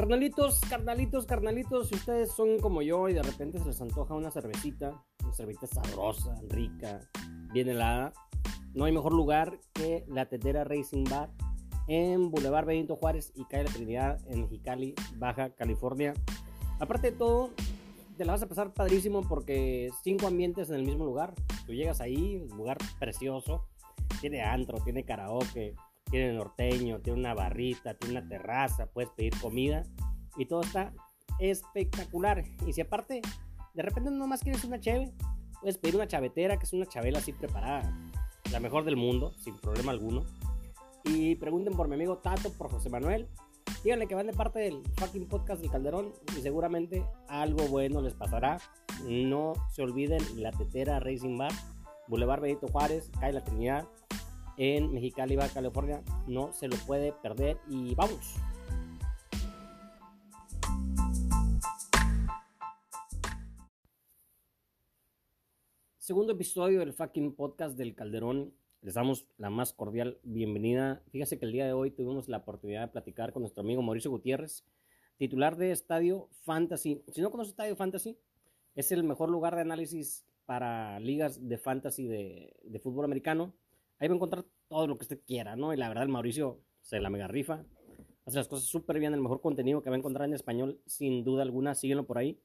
Carnalitos, carnalitos, carnalitos, si ustedes son como yo y de repente se les antoja una cervecita, una cervecita sabrosa, rica, bien helada, no hay mejor lugar que la Tetera Racing Bar en Boulevard Benito Juárez y Calle La Trinidad en Mexicali, Baja California. Aparte de todo, te la vas a pasar padrísimo porque cinco ambientes en el mismo lugar. Tú llegas ahí, lugar precioso, tiene antro, tiene karaoke, tiene norteño, tiene una barrita, tiene una terraza, puedes pedir comida y todo está espectacular. Y si aparte de repente nomás quieres una cheve, puedes pedir una chavetera, que es una chavela así preparada, la mejor del mundo, sin problema alguno. Y pregunten por mi amigo Tato, por José Manuel. Díganle que van de parte del fucking podcast del Calderón y seguramente algo bueno les pasará. No se olviden la tetera Racing Bar, Boulevard Benito Juárez, cae la Trinidad, en Mexicali, Baja California. No se lo puede perder y vamos. Segundo episodio del fucking podcast del Calderón. Les damos la más cordial bienvenida. Fíjese que el día de hoy tuvimos la oportunidad de platicar con nuestro amigo Mauricio Gutiérrez, titular de Estadio Fantasy. Si no conoce Estadio Fantasy, es el mejor lugar de análisis para ligas de fantasy de, de fútbol americano. Ahí va a encontrar todo lo que usted quiera, ¿no? Y la verdad, el Mauricio se la mega rifa. Hace las cosas súper bien, el mejor contenido que va a encontrar en español, sin duda alguna. Síguenlo por ahí.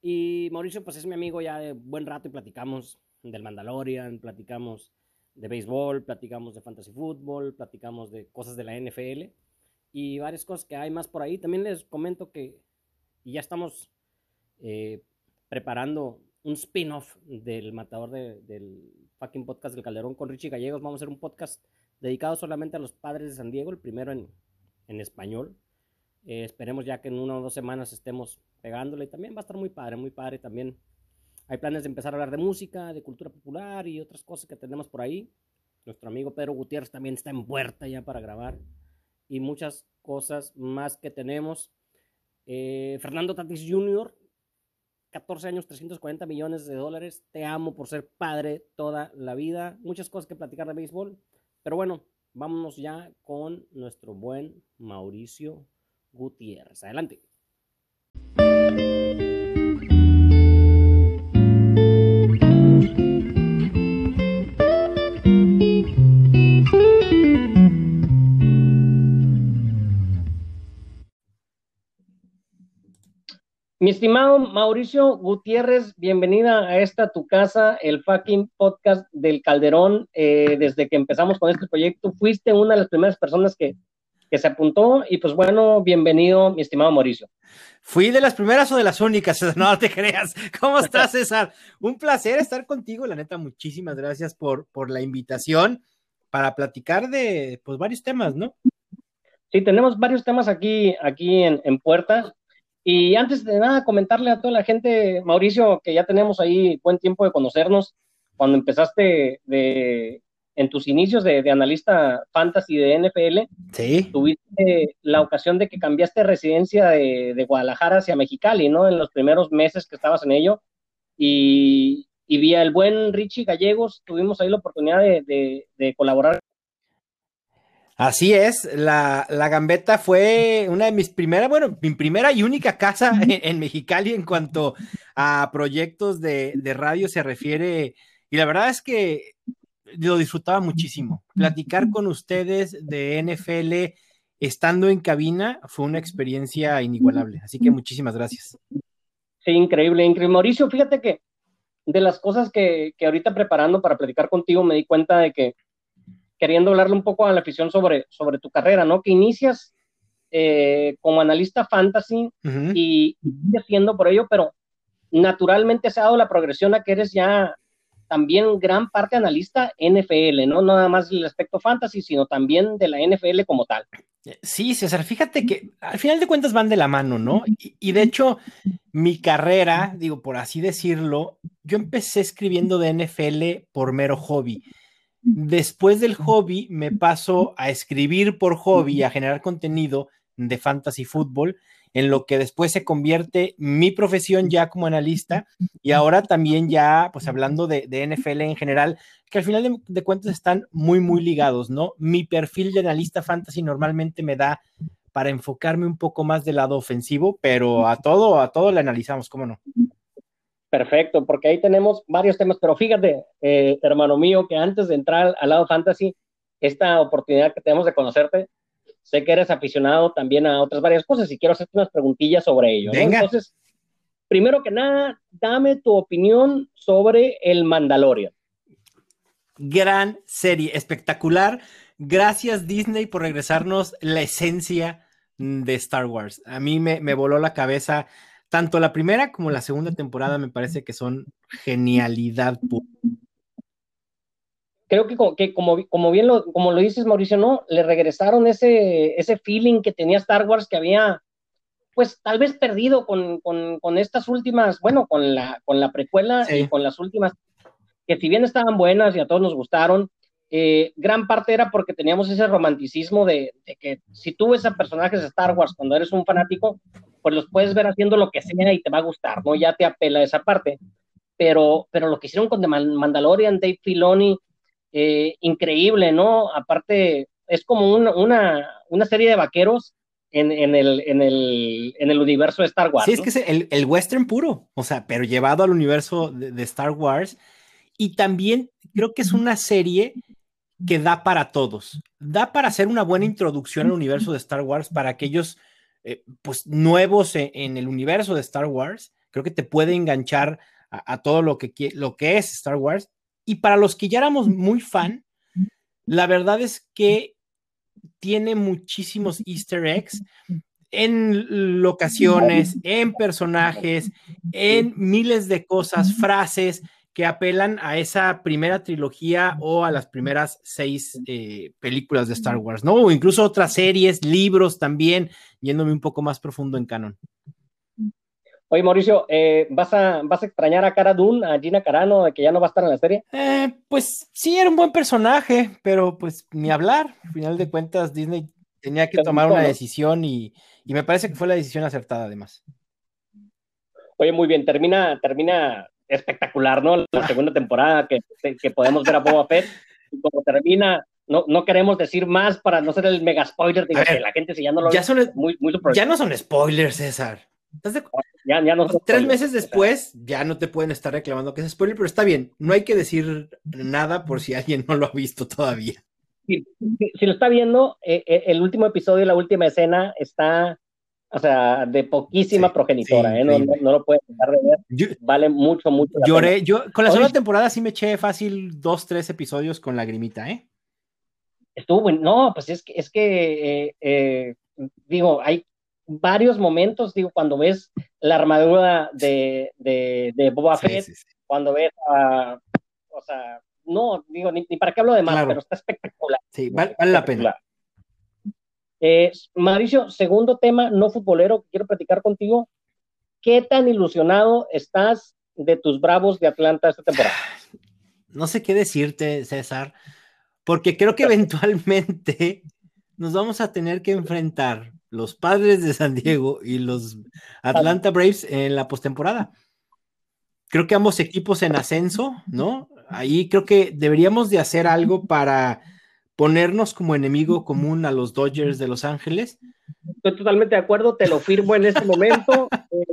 Y Mauricio, pues es mi amigo ya de buen rato y platicamos del Mandalorian, platicamos de béisbol, platicamos de fantasy fútbol, platicamos de cosas de la NFL y varias cosas que hay más por ahí. También les comento que ya estamos eh, preparando un spin-off del matador del fucking podcast del Calderón con Richie Gallegos. Vamos a hacer un podcast dedicado solamente a los padres de San Diego, el primero en, en español. Eh, esperemos ya que en una o dos semanas estemos pegándole. También va a estar muy padre, muy padre también hay planes de empezar a hablar de música, de cultura popular y otras cosas que tenemos por ahí. Nuestro amigo Pedro Gutiérrez también está en puerta ya para grabar. Y muchas cosas más que tenemos. Eh, Fernando Tatis Jr., 14 años, 340 millones de dólares. Te amo por ser padre toda la vida. Muchas cosas que platicar de béisbol. Pero bueno, vámonos ya con nuestro buen Mauricio Gutiérrez. Adelante. Mi estimado Mauricio Gutiérrez, bienvenida a esta tu casa, el fucking podcast del Calderón. Eh, desde que empezamos con este proyecto, fuiste una de las primeras personas que, que se apuntó y pues bueno, bienvenido, mi estimado Mauricio. Fui de las primeras o de las únicas, no te creas. ¿Cómo estás, César? Un placer estar contigo, la neta, muchísimas gracias por, por la invitación para platicar de pues varios temas, ¿no? Sí, tenemos varios temas aquí, aquí en, en puerta. Y antes de nada, comentarle a toda la gente, Mauricio, que ya tenemos ahí buen tiempo de conocernos. Cuando empezaste de, en tus inicios de, analista fantasy de NFL, sí. tuviste la ocasión de que cambiaste residencia de, Guadalajara hacia Mexicali, ¿no? En los primeros meses que estabas en ello. Y, y vía el buen Richie Gallegos, tuvimos ahí la oportunidad de, de colaborar Así es, la, la, Gambeta fue una de mis primeras, bueno, mi primera y única casa en, Mexicali en cuanto a proyectos de, de, radio se refiere. Y la verdad es que lo disfrutaba muchísimo. Platicar con ustedes de NFL estando en cabina fue una experiencia inigualable. Así que muchísimas gracias. Sí, increíble, increíble. Mauricio, fíjate que de las cosas que, que ahorita preparando para platicar contigo me di cuenta de que queriendo hablarle un poco a la afición sobre, sobre tu carrera, ¿no? Que inicias eh, como analista fantasy y, y siendo por ello, pero naturalmente se ha dado la progresión a que eres ya también gran parte analista NFL, ¿no? No nada más del aspecto fantasy, sino también de la NFL como tal. Sí, César, fíjate que al final de cuentas van de la mano, ¿no? Y, y, de hecho, mi carrera, digo, por así decirlo, yo empecé escribiendo de NFL por mero hobby. Después del hobby me paso a escribir por hobby, a generar contenido de fantasy fútbol, en lo que después se convierte mi profesión ya como analista y ahora también ya, pues hablando de, NFL en general, que al final de, cuentas están muy, muy ligados, ¿no? Mi perfil de analista fantasy normalmente me da para enfocarme un poco más del lado ofensivo, pero a todo, a todo le analizamos, ¿cómo no? Perfecto, porque ahí tenemos varios temas, pero fíjate, eh, hermano mío, que antes de entrar al lado fantasy, esta oportunidad que tenemos de conocerte, sé que eres aficionado también a otras varias cosas y quiero hacerte unas preguntillas sobre ello. Entonces, primero que nada, dame tu opinión sobre el Mandalorian. Gran serie, espectacular. Gracias Disney por regresarnos la esencia de Star Wars. A mí me, me voló la cabeza. Tanto la primera como la segunda temporada me parece que son genialidad pura. Creo que, que como, como, bien lo, como lo dices, Mauricio, ¿no? Le regresaron ese, ese feeling que tenía Star Wars que había, pues tal vez perdido con, con, con estas últimas, bueno, con la, con la precuela y con las últimas, que si bien estaban buenas y a todos nos gustaron, eh, gran parte era porque teníamos ese romanticismo de, de, que si tú ves a personajes de Star Wars cuando eres un fanático, pues los puedes ver haciendo lo que sea y te va a gustar, ¿no? Ya te apela esa parte. Pero, pero lo que hicieron con The Mandalorian, Dave Filoni, eh, increíble, ¿no? Aparte, es como una, una, serie de vaqueros en, en, el, en, el, en, el, universo de Star Wars. Sí, es que es el, el, western puro, o sea, pero llevado al universo de, Star Wars. Y también creo que es una serie que da para todos. Da para hacer una buena introducción al universo de Star Wars para aquellos eh, pues nuevos en, el universo de Star Wars. Creo que te puede enganchar a, a todo lo que, lo que es Star Wars y para los que ya éramos muy fan, la verdad es que tiene muchísimos easter eggs en locaciones, en personajes, en miles de cosas, frases que apelan a esa primera trilogía o a las primeras seis eh, películas de Star Wars, ¿no? O incluso otras series, libros también, yéndome un poco más profundo en canon. Oye, Mauricio, eh, ¿vas, a, ¿vas a extrañar a Cara Dune, a Gina Carano, de que ya no va a estar en la serie? Eh, pues sí, era un buen personaje, pero pues ni hablar. Al final de cuentas, Disney tenía que tomar una decisión y, me parece que fue la decisión acertada, además. Oye, muy bien, termina, termina espectacular, ¿no? La segunda temporada que, que podemos ver a Boba Fett. Y como termina, no, no queremos decir más para no ser el mega spoiler de que la gente si ya no lo ya son, muy, muy Ya no son spoilers, César. Ya, ya no Tres meses después ya no te pueden estar reclamando que es spoiler, pero está bien, no hay que decir nada por si alguien no lo ha visto todavía. Si, lo está viendo, eh, eh, el último episodio, la última escena está, o sea, de poquísima progenitora, ¿eh? no, lo puedes dejar de ver. vale mucho, mucho. Lloré, yo con la segunda temporada sí me eché fácil dos, tres episodios con lagrimita, ¿eh? Estuvo bueno, no, pues es que, es que digo, hay varios momentos, digo, cuando ves la armadura de, de, Boba Fett, cuando ves a, o sea, no, digo, ni, para qué hablo de más, pero está espectacular. Sí, vale, la pena. Eh, Mauricio, segundo tema no futbolero quiero platicar contigo. ¿Qué tan ilusionado estás de tus Bravos de Atlanta esta temporada? No sé qué decirte, César, porque creo que eventualmente nos vamos a tener que enfrentar los padres de San Diego y los Atlanta Braves en la postemporada. Creo que ambos equipos en ascenso, ¿no? Ahí creo que deberíamos de hacer algo para ponernos como enemigo común a los Dodgers de Los Ángeles. Estoy totalmente de acuerdo, te lo firmo en este momento. Eh,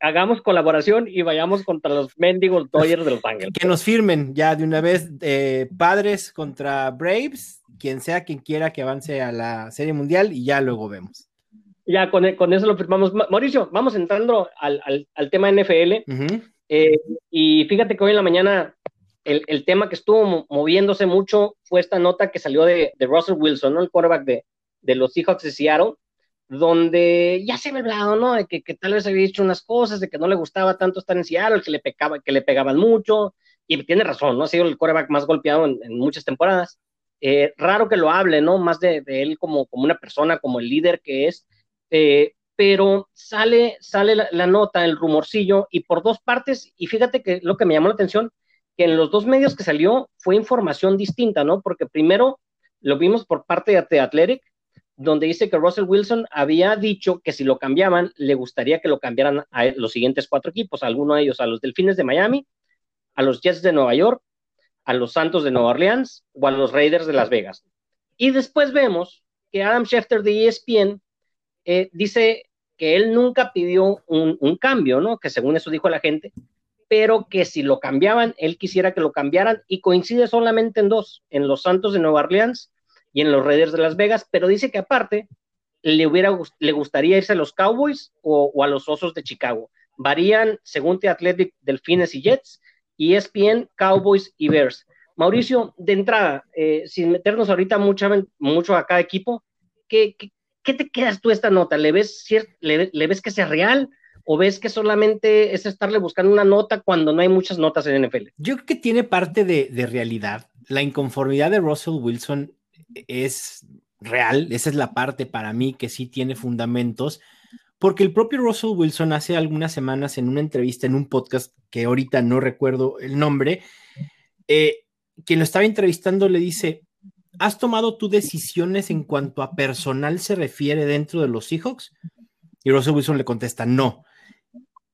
hagamos colaboración y vayamos contra los mendigos Dodgers de Los Ángeles. Que nos firmen ya de una vez eh, padres contra Braves, quien sea quien quiera que avance a la Serie Mundial y ya luego vemos. Ya con, con, eso lo firmamos. Mauricio, vamos entrando al, al, al tema NFL. eh, y fíjate que hoy en la mañana el, tema que estuvo moviéndose mucho fue esta nota que salió de, Russell Wilson, ¿no? el quarterback de, de, los Seahawks de Seattle, donde ya se había hablado, ¿no? De que, que, tal vez había dicho unas cosas, de que no le gustaba tanto estar en Seattle, que le, pegaban mucho, y tiene razón, ¿no? Ha sido el quarterback más golpeado en, muchas temporadas. Eh, raro que lo hable, ¿no? Más de, él como, como una persona, como el líder que es, eh, pero sale, sale la, nota, el rumorcillo, y por dos partes, y fíjate que lo que me llamó la atención, que en los dos medios que salió fue información distinta, ¿no? Porque primero lo vimos por parte de The Athletic, donde dice que Russell Wilson había dicho que si lo cambiaban, le gustaría que lo cambiaran a los siguientes cuatro equipos, alguno de ellos, a los Delfines de Miami, a los Jets de Nueva York, a los Santos de Nueva Orleans o a los Raiders de Las Vegas. Y después vemos que Adam Schefter de ESPN eh, dice que él nunca pidió un, cambio, ¿no? Que según eso dijo la gente, pero que si lo cambiaban, él quisiera que lo cambiaran y coincide solamente en dos, en los Santos de Nueva Orleans y en los Raiders de Las Vegas, pero dice que aparte le, hubiera, le gustaría irse a los Cowboys o, a los Osos de Chicago. Varían según The Athletic, Delfines y Jets, y ESPN, Cowboys y Bears. Mauricio, de entrada, eh, sin meternos ahorita mucho, mucho a cada equipo, ¿qué, ¿qué, qué, te quedas tú esta nota? ¿Le ves, le, ¿Le ves que sea real? ¿O ves que solamente es estarle buscando una nota cuando no hay muchas notas en NFL? Yo creo que tiene parte de, realidad. La inconformidad de Russell Wilson es real. Esa es la parte para mí que sí tiene fundamentos. Porque el propio Russell Wilson hace algunas semanas en una entrevista en un podcast que ahorita no recuerdo el nombre, eh, quien lo estaba entrevistando le dice, ¿has tomado tú decisiones en cuanto a personal se refiere dentro de los Seahawks? Y Russell Wilson le contesta, no.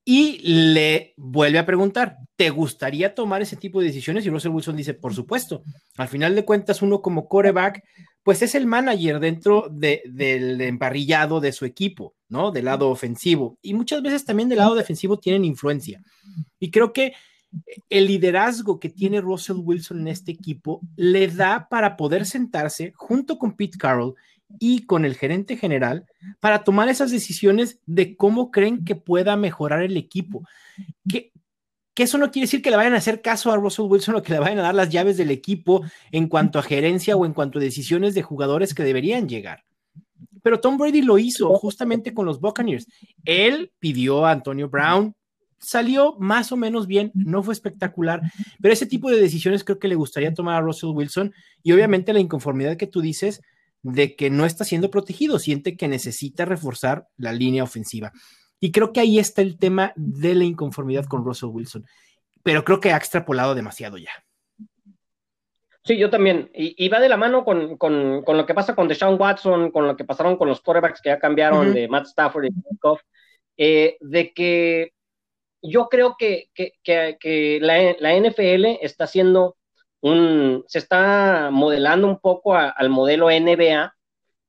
Y le vuelve a preguntar, ¿te gustaría tomar ese tipo de decisiones? Y Russell Wilson dice, por supuesto. Al final de cuentas, uno como coreback, pues es el manager dentro de, del emparrillado de su equipo, ¿no? Del lado ofensivo. Y muchas veces también del lado defensivo tienen influencia. Y creo que el liderazgo que tiene Russell Wilson en este equipo le da para poder sentarse junto con Pete Carroll y con el gerente general para tomar esas decisiones de cómo creen que pueda mejorar el equipo. Que, que eso no quiere decir que le vayan a hacer caso a Russell Wilson o que le vayan a dar las llaves del equipo en cuanto a gerencia o en cuanto a decisiones de jugadores que deberían llegar. Pero Tom Brady lo hizo justamente con los Buccaneers. Él pidió a Antonio Brown, salió más o menos bien, no fue espectacular, pero ese tipo de decisiones creo que le gustaría tomar a Russell Wilson y obviamente la inconformidad que tú dices de que no está siendo protegido, siente que necesita reforzar la línea ofensiva. Y creo que ahí está el tema de la inconformidad con Russell Wilson, pero creo que ha extrapolado demasiado ya. Sí, yo también. Y, va de la mano con, con, con, lo que pasa con Deshaun Watson, con lo que pasaron con los quarterbacks que ya cambiaron uh -huh. de Matt Stafford y Goff, eh, de que yo creo que, que, que, que la, la, NFL está haciendo un, se está modelando un poco a, al modelo NBA,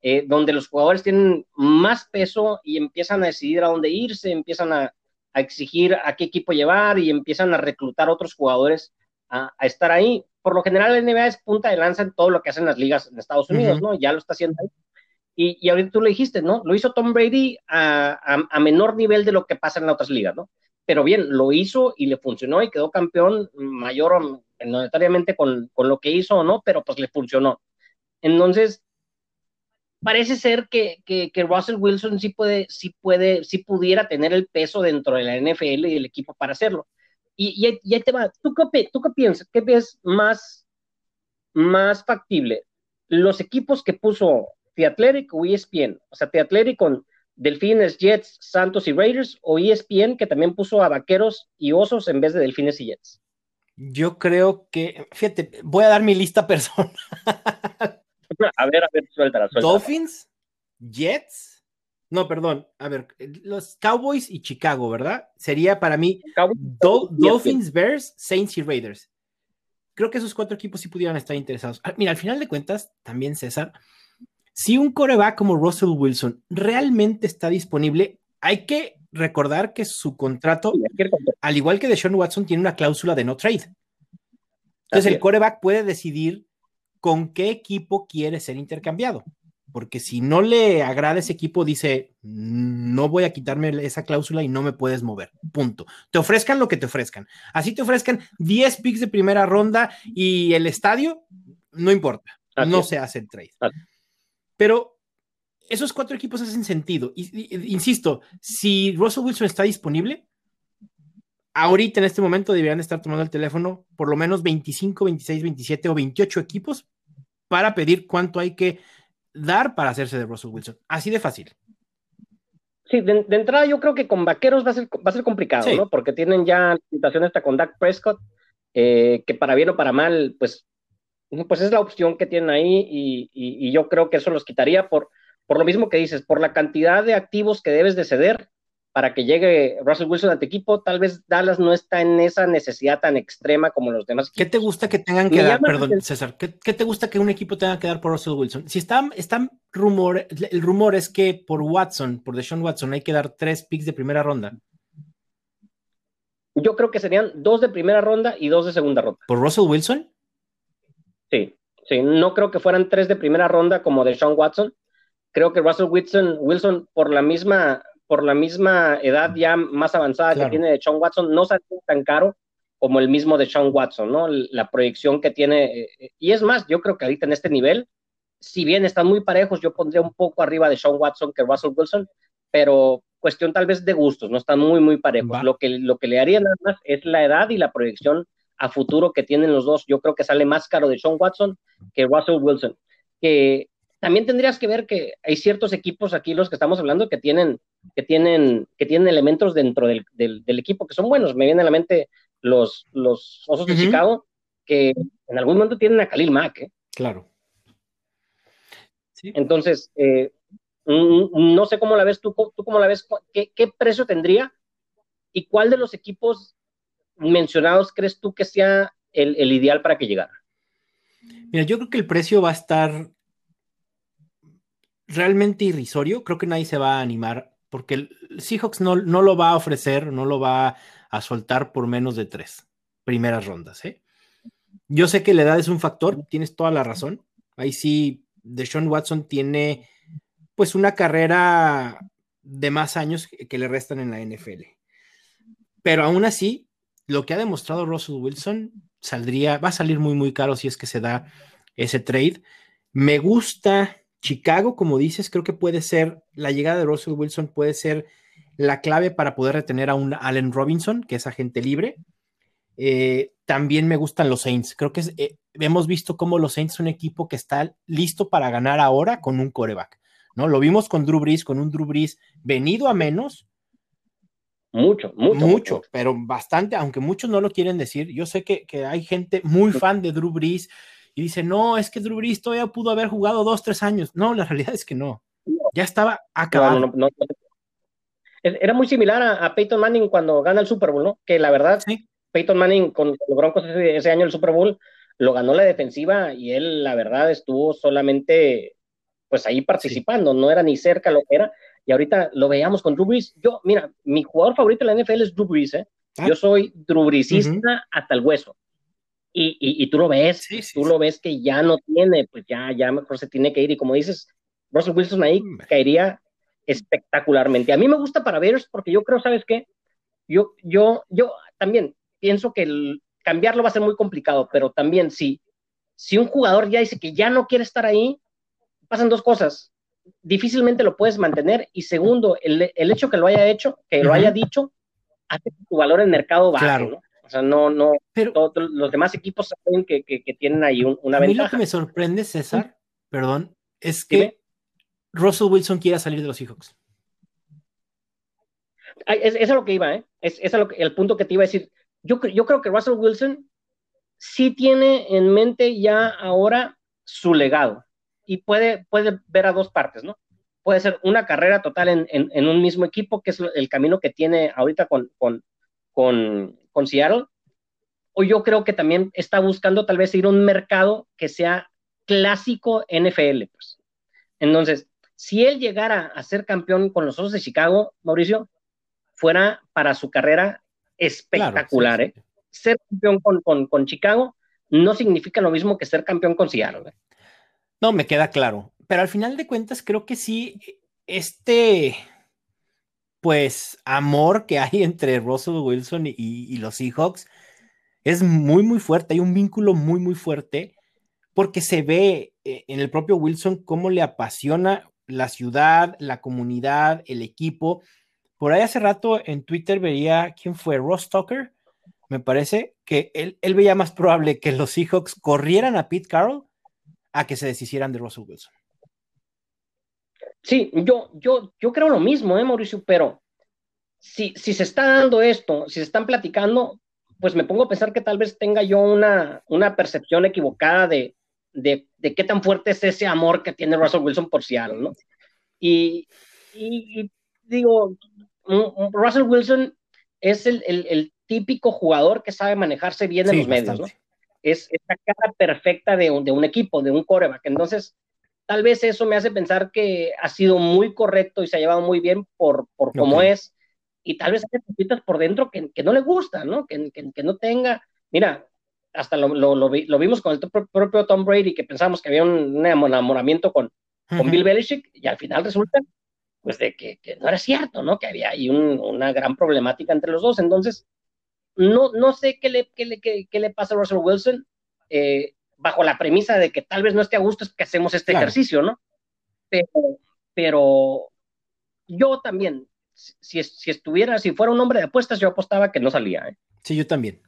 eh, donde los jugadores tienen más peso y empiezan a decidir a dónde irse, empiezan a, a exigir a qué equipo llevar y empiezan a reclutar otros jugadores a, a, estar ahí. Por lo general, la NBA es punta de lanza en todo lo que hacen las ligas en Estados Unidos, uh -huh. ¿no? Ya lo está haciendo ahí. Y, y, ahorita tú lo dijiste, ¿no? Lo hizo Tom Brady a, a, menor nivel de lo que pasa en las otras ligas, ¿no? Pero bien, lo hizo y le funcionó y quedó campeón mayor monetariamente con, con lo que hizo o no, pero pues le funcionó. Entonces, parece ser que, que, que, Russell Wilson sí puede, sí puede, sí pudiera tener el peso dentro de la NFL y el equipo para hacerlo. Y, y, y ahí te va, ¿tú qué, ¿tú qué piensas? ¿Qué ves más, más factible? Los equipos que puso The Athletic o ESPN, o sea, The Athletic con Delfines, Jets, Santos y Raiders, o ESPN que también puso a Vaqueros y Osos en vez de Delfines y Jets. Yo creo que, fíjate, voy a dar mi lista personal. A ver, a ver, suéltala, suéltala. Dolphins, Jets, no, perdón, a ver, los Cowboys y Chicago, ¿verdad? Sería para mí Dol Dolphins, Bears, Saints y Raiders. Creo que esos cuatro equipos sí pudieran estar interesados. Ah, mira, al final de cuentas, también César, si un coreback como Russell Wilson realmente está disponible, hay que recordar que su contrato, al igual que de Sean Watson, tiene una cláusula de no trade. Entonces, el coreback puede decidir con qué equipo quiere ser intercambiado. Porque si no le agrada ese equipo, dice, no voy a quitarme esa cláusula y no me puedes mover. Punto. Te ofrezcan lo que te ofrezcan. Así te ofrezcan 10 picks de primera ronda y el estadio, no importa. Así no es. se hace el trade. Así. Pero esos cuatro equipos hacen sentido. Insisto, si Russell Wilson está disponible, ahorita en este momento deberían estar tomando el teléfono por lo menos 25, 26, 27 o 28 equipos para pedir cuánto hay que dar para hacerse de Russell Wilson. Así de fácil. Sí, de, de entrada yo creo que con Vaqueros va a ser, va a ser complicado, sí. ¿no? Porque tienen ya situación esta con Dak Prescott, eh, que para bien o para mal, pues, pues es la opción que tienen ahí y, y, y, yo creo que eso los quitaría por, por lo mismo que dices, por la cantidad de activos que debes de ceder para que llegue Russell Wilson a tu equipo. Tal vez Dallas no está en esa necesidad tan extrema como los demás. ¿Qué te gusta que tengan que dar? Perdón, César, ¿qué, te gusta que un equipo tenga que dar por Russell Wilson? Si está, está rumor, el rumor es que por Watson, por Deshaun Watson, hay que dar tres picks de primera ronda. Yo creo que serían dos de primera ronda y dos de segunda ronda. ¿Por Russell Wilson? Sí, sí, no creo que fueran tres de primera ronda como de Sean Watson. Creo que Russell Wilson, Wilson por la misma por la misma edad ya más avanzada que tiene de Sean Watson, no sale tan caro como el mismo de Sean Watson, ¿no? La proyección que tiene. Eh, y es más, yo creo que ahorita en este nivel, si bien están muy parejos, yo pondría un poco arriba de Sean Watson que Russell Wilson, pero cuestión tal vez de gustos, no están muy, muy parejos. Lo que, lo que le haría nada más es la edad y la proyección a futuro que tienen los dos. Yo creo que sale más caro de Sean Watson que Russell Wilson. Que también tendrías que ver que hay ciertos equipos aquí, los que estamos hablando, que tienen, que tienen, que tienen elementos dentro del, equipo que son buenos. Me viene a la mente los, los Osos de Chicago, que en algún momento tienen a Khalil Mack. ¿eh? Claro. Entonces, eh, no sé cómo la ves tú, tú cómo la ves, ¿Qué, ¿Qué, precio tendría y cuál de los equipos mencionados crees tú que sea el, el ideal para que llegara. Mira, yo creo que el precio va a estar realmente irrisorio. Creo que nadie se va a animar porque el Seahawks no, no lo va a ofrecer, no lo va a soltar por menos de tres primeras rondas. ¿eh? Yo sé que la edad es un factor, tienes toda la razón. Ahí sí, Deshaun Watson tiene pues una carrera de más años que le restan en la NFL. Pero aún así, lo que ha demostrado Russell Wilson saldría, va a salir muy, muy caro si es que se da ese trade. Me gusta Chicago, como dices, creo que puede ser, la llegada de Russell Wilson puede ser la clave para poder retener a un Allen Robinson, que es agente libre. Eh, también me gustan los Saints. Creo que eh, hemos visto cómo los Saints son un equipo que está listo para ganar ahora con un coreback. ¿no? Lo vimos con Drew Brees, con un Drew Brees venido a menos. Mucho, mucho. Mucho, pero bastante, aunque muchos no lo quieren decir. Yo sé que, hay gente muy fan de Drew Brees y dice, no, es que Drew Brees todavía pudo haber jugado dos, tres años. No, la realidad es que no. Ya estaba acabado. Era muy similar a, Peyton Manning cuando gana el Super Bowl, ¿no? Que la verdad, Peyton Manning con, los Broncos ese, ese año el Super Bowl lo ganó la defensiva y él, la verdad, estuvo solamente pues ahí participando, no era ni cerca lo que era, y ahorita lo veíamos con Drew Brees. Yo, mira, mi jugador favorito de la NFL es Drew Brees, ¿eh? Ah. Yo soy Drew hasta el hueso. Y, y, tú lo ves, tú lo ves que ya no tiene, pues ya, ya mejor se tiene que ir. Y como dices, Russell Wilson ahí caería espectacularmente. A mí me gusta para Bears porque yo creo, ¿sabes qué? Yo, yo, yo también pienso que el, cambiarlo va a ser muy complicado, pero también si, si un jugador ya dice que ya no quiere estar ahí, pasan dos cosas. Difícilmente lo puedes mantener y segundo, el, hecho que lo haya hecho, que lo haya dicho, hace que tu valor en mercado baje, ¿no? O sea, no, no, Pero, todos los demás equipos saben que, tienen ahí una ventaja. A mí lo que me sorprende, César, perdón, es que Russell Wilson quiera salir de los Seahawks. Es, es, a lo que iba, ¿eh? Es, es lo que, el punto que te iba a decir. Yo, yo creo que Russell Wilson sí tiene en mente ya ahora su legado y puede, puede ver a dos partes, ¿no? Puede ser una carrera total en, en, un mismo equipo, que es el camino que tiene ahorita con, con, con, con Seattle, o yo creo que también está buscando tal vez ir a un mercado que sea clásico NFL, pues. Entonces, si él llegara a ser campeón con los Osos de Chicago, Mauricio, fuera para su carrera espectacular, ¿eh? Ser campeón con, con, con, Chicago no significa lo mismo que ser campeón con Seattle. ¿eh? No, me queda claro. Pero al final de cuentas, creo que sí, este, pues, amor que hay entre Russell Wilson y, los Seahawks es muy, muy fuerte. Hay un vínculo muy, muy fuerte porque se ve eh, en el propio Wilson cómo le apasiona la ciudad, la comunidad, el equipo. Por ahí hace rato en Twitter veía quién fue, Ross Tucker, me parece, que él, él veía más probable que los Seahawks corrieran a Pete Carroll a que se deshicieran de Russell Wilson. Sí, yo, yo, yo creo lo mismo, ¿eh, Mauricio? Pero si, si se está dando esto, si se están platicando, pues me pongo a pensar que tal vez tenga yo una, una percepción equivocada de, de, de, qué tan fuerte es ese amor que tiene Russell Wilson por Seattle, ¿no? Y, y, digo, Russell Wilson es el, típico jugador que sabe manejarse bien en los medios, ¿no? Es esta cara perfecta de un, de un equipo, de un coreback. Entonces, tal vez eso me hace pensar que ha sido muy correcto y se ha llevado muy bien por, por cómo es. Y tal vez hay cositas por dentro que, que, no le gustan, ¿no? Que, que, no tenga. Mira, hasta lo, lo, lo, vimos con el propio Tom Brady, que pensamos que había un, enamoramiento con, con Bill Belichick, y al final resulta pues de que, no era cierto, ¿no? Que había ahí una gran problemática entre los dos. Entonces, no, no sé qué le, qué le, qué, le pasa a Russell Wilson, eh, bajo la premisa de que tal vez no esté a gusto, es que hacemos este ejercicio, ¿no? Pero, pero yo también, si, si, estuviera, si fuera un hombre de apuestas, yo apostaba que no salía. ¿eh? Sí, yo también.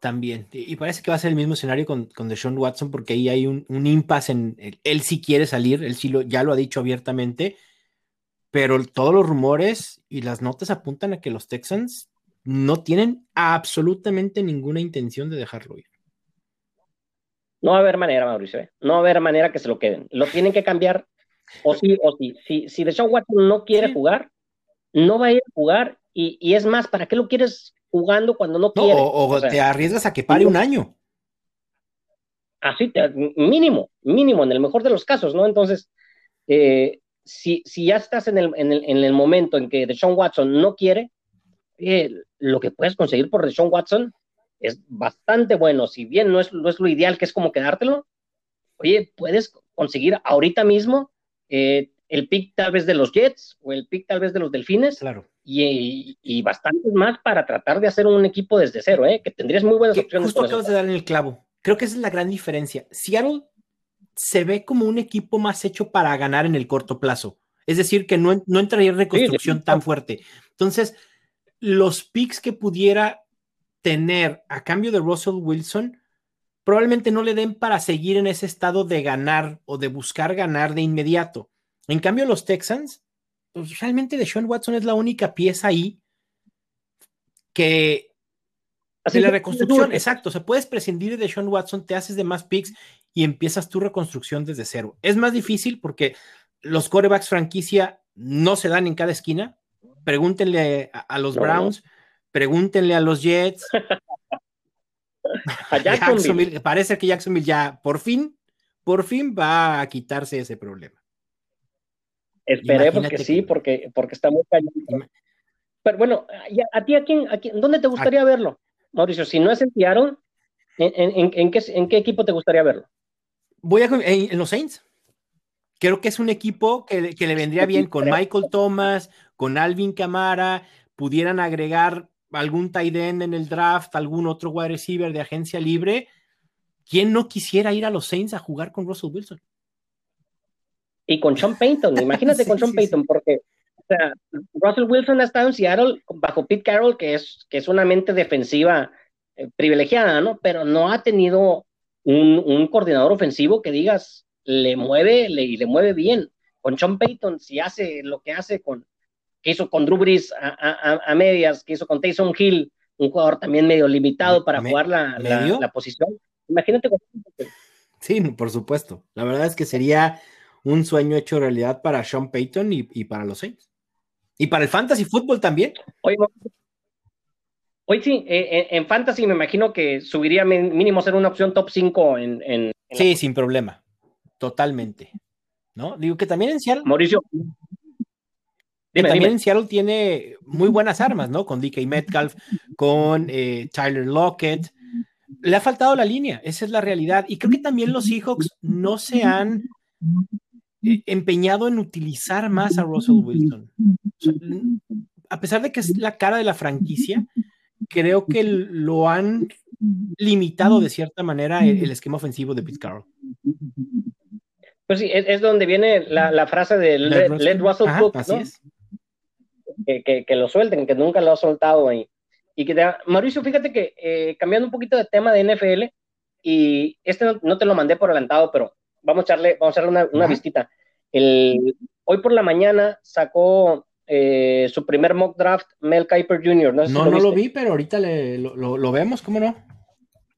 También. Y parece que va a ser el mismo escenario con, con Deshaun Watson, porque ahí hay un, un impasse en. Él, sí quiere salir, él sí lo, ya lo ha dicho abiertamente pero todos los rumores y las notas apuntan a que los Texans no tienen absolutamente ninguna intención de dejarlo ir. No va a haber manera, Mauricio. ¿eh? No va a haber manera que se lo queden. Lo tienen que cambiar o sí o sí. Si, si Deshaun Watson no quiere jugar, no va a ir a jugar. Y, es más, ¿para qué lo quieres jugando cuando no, quiere? O, te arriesgas a que pare un año. Así, mínimo, mínimo, en el mejor de los casos, ¿no? Entonces, eh, si, ya estás en el, en, el, en el momento en que Deshaun Watson no quiere, eh, lo que puedes conseguir por Deshaun Watson es bastante bueno. Si bien no es, no es lo ideal, que es como quedártelo, oye, puedes conseguir ahorita mismo eh, el pick tal vez de los Jets o el pick tal vez de los Delfines. Claro. Y, y, bastantes más para tratar de hacer un equipo desde cero, ¿eh? que tendrías muy buenas opciones. Justo acabas de dar en el clavo. Creo que esa es la gran diferencia. Seattle se ve como un equipo más hecho para ganar en el corto plazo. Es decir, que no, no entraría en reconstrucción tan fuerte. Entonces, los picks que pudiera tener a cambio de Russell Wilson probablemente no le den para seguir en ese estado de ganar o de buscar ganar de inmediato. En cambio, los Texans, pues realmente Deshaun Watson es la única pieza ahí que de la reconstrucción, exacto. O sea, puedes prescindir de Sean Watson, te haces de más picks y empiezas tu reconstrucción desde cero. Es más difícil porque los corebacks franquicia no se dan en cada esquina. Pregúntenle a, los Browns, pregúntenle a los Jets. a Jacksonville. Parece que Jacksonville ya por fin, por fin va a quitarse ese problema. Esperemos que sí, porque, porque está muy caliente. Pero bueno, a, ti, ¿a quién, a quién, ¿dónde te gustaría verlo? Mauricio, si no es en Seattle, ¿en, qué, equipo te gustaría verlo? Voy a en, los Saints. Creo que es un equipo que, le vendría bien con Michael Thomas, con Alvin Camara, pudieran agregar algún tight end en el draft, algún otro wide receiver de agencia libre. ¿Quién no quisiera ir a los Saints a jugar con Russell Wilson? Y con Sean Payton, imagínate con Sean Payton, porque sea, Russell Wilson ha estado en Seattle bajo Pete Carroll, que es, que es una mente defensiva eh, privilegiada, ¿no? Pero no ha tenido un, un, coordinador ofensivo que digas, le mueve le, y le mueve bien. Con Sean Payton, si hace lo que hace con, que hizo con Drew Brees a, a, medias, que hizo con Taysom Hill, un jugador también medio limitado para jugar la, la, posición. Imagínate. Sí, por supuesto. La verdad es que sería un sueño hecho realidad para Sean Payton y, y para los Saints. Y para el fantasy fútbol también. Hoy, hoy sí, eh, eh, en fantasy me imagino que subiría mínimo ser una opción top 5 en, Sí, sin problema. Totalmente. ¿No? Digo que también en Seattle. Mauricio. También en Seattle tiene muy buenas armas, ¿no? Con DK Metcalf, con eh, Tyler Lockett. Le ha faltado la línea, esa es la realidad. Y creo que también los Seahawks no se han eh, empeñado en utilizar más a Russell Wilson. a pesar de que es la cara de la franquicia, creo que lo han limitado de cierta manera el, esquema ofensivo de Pete Carroll. Pues sí, es, donde viene la, frase de Let, Russell, cook, ¿no? Que, que, lo suelten, que nunca lo ha soltado ahí. Y que Mauricio, fíjate que eh, cambiando un poquito de tema de NFL, y este no, te lo mandé por adelantado, pero vamos a echarle, vamos a una, una vistita. El, hoy por la mañana sacó eh, su primer mock draft Mel Kiper Jr. No, no, lo, vi, pero ahorita lo, vemos, ¿cómo no?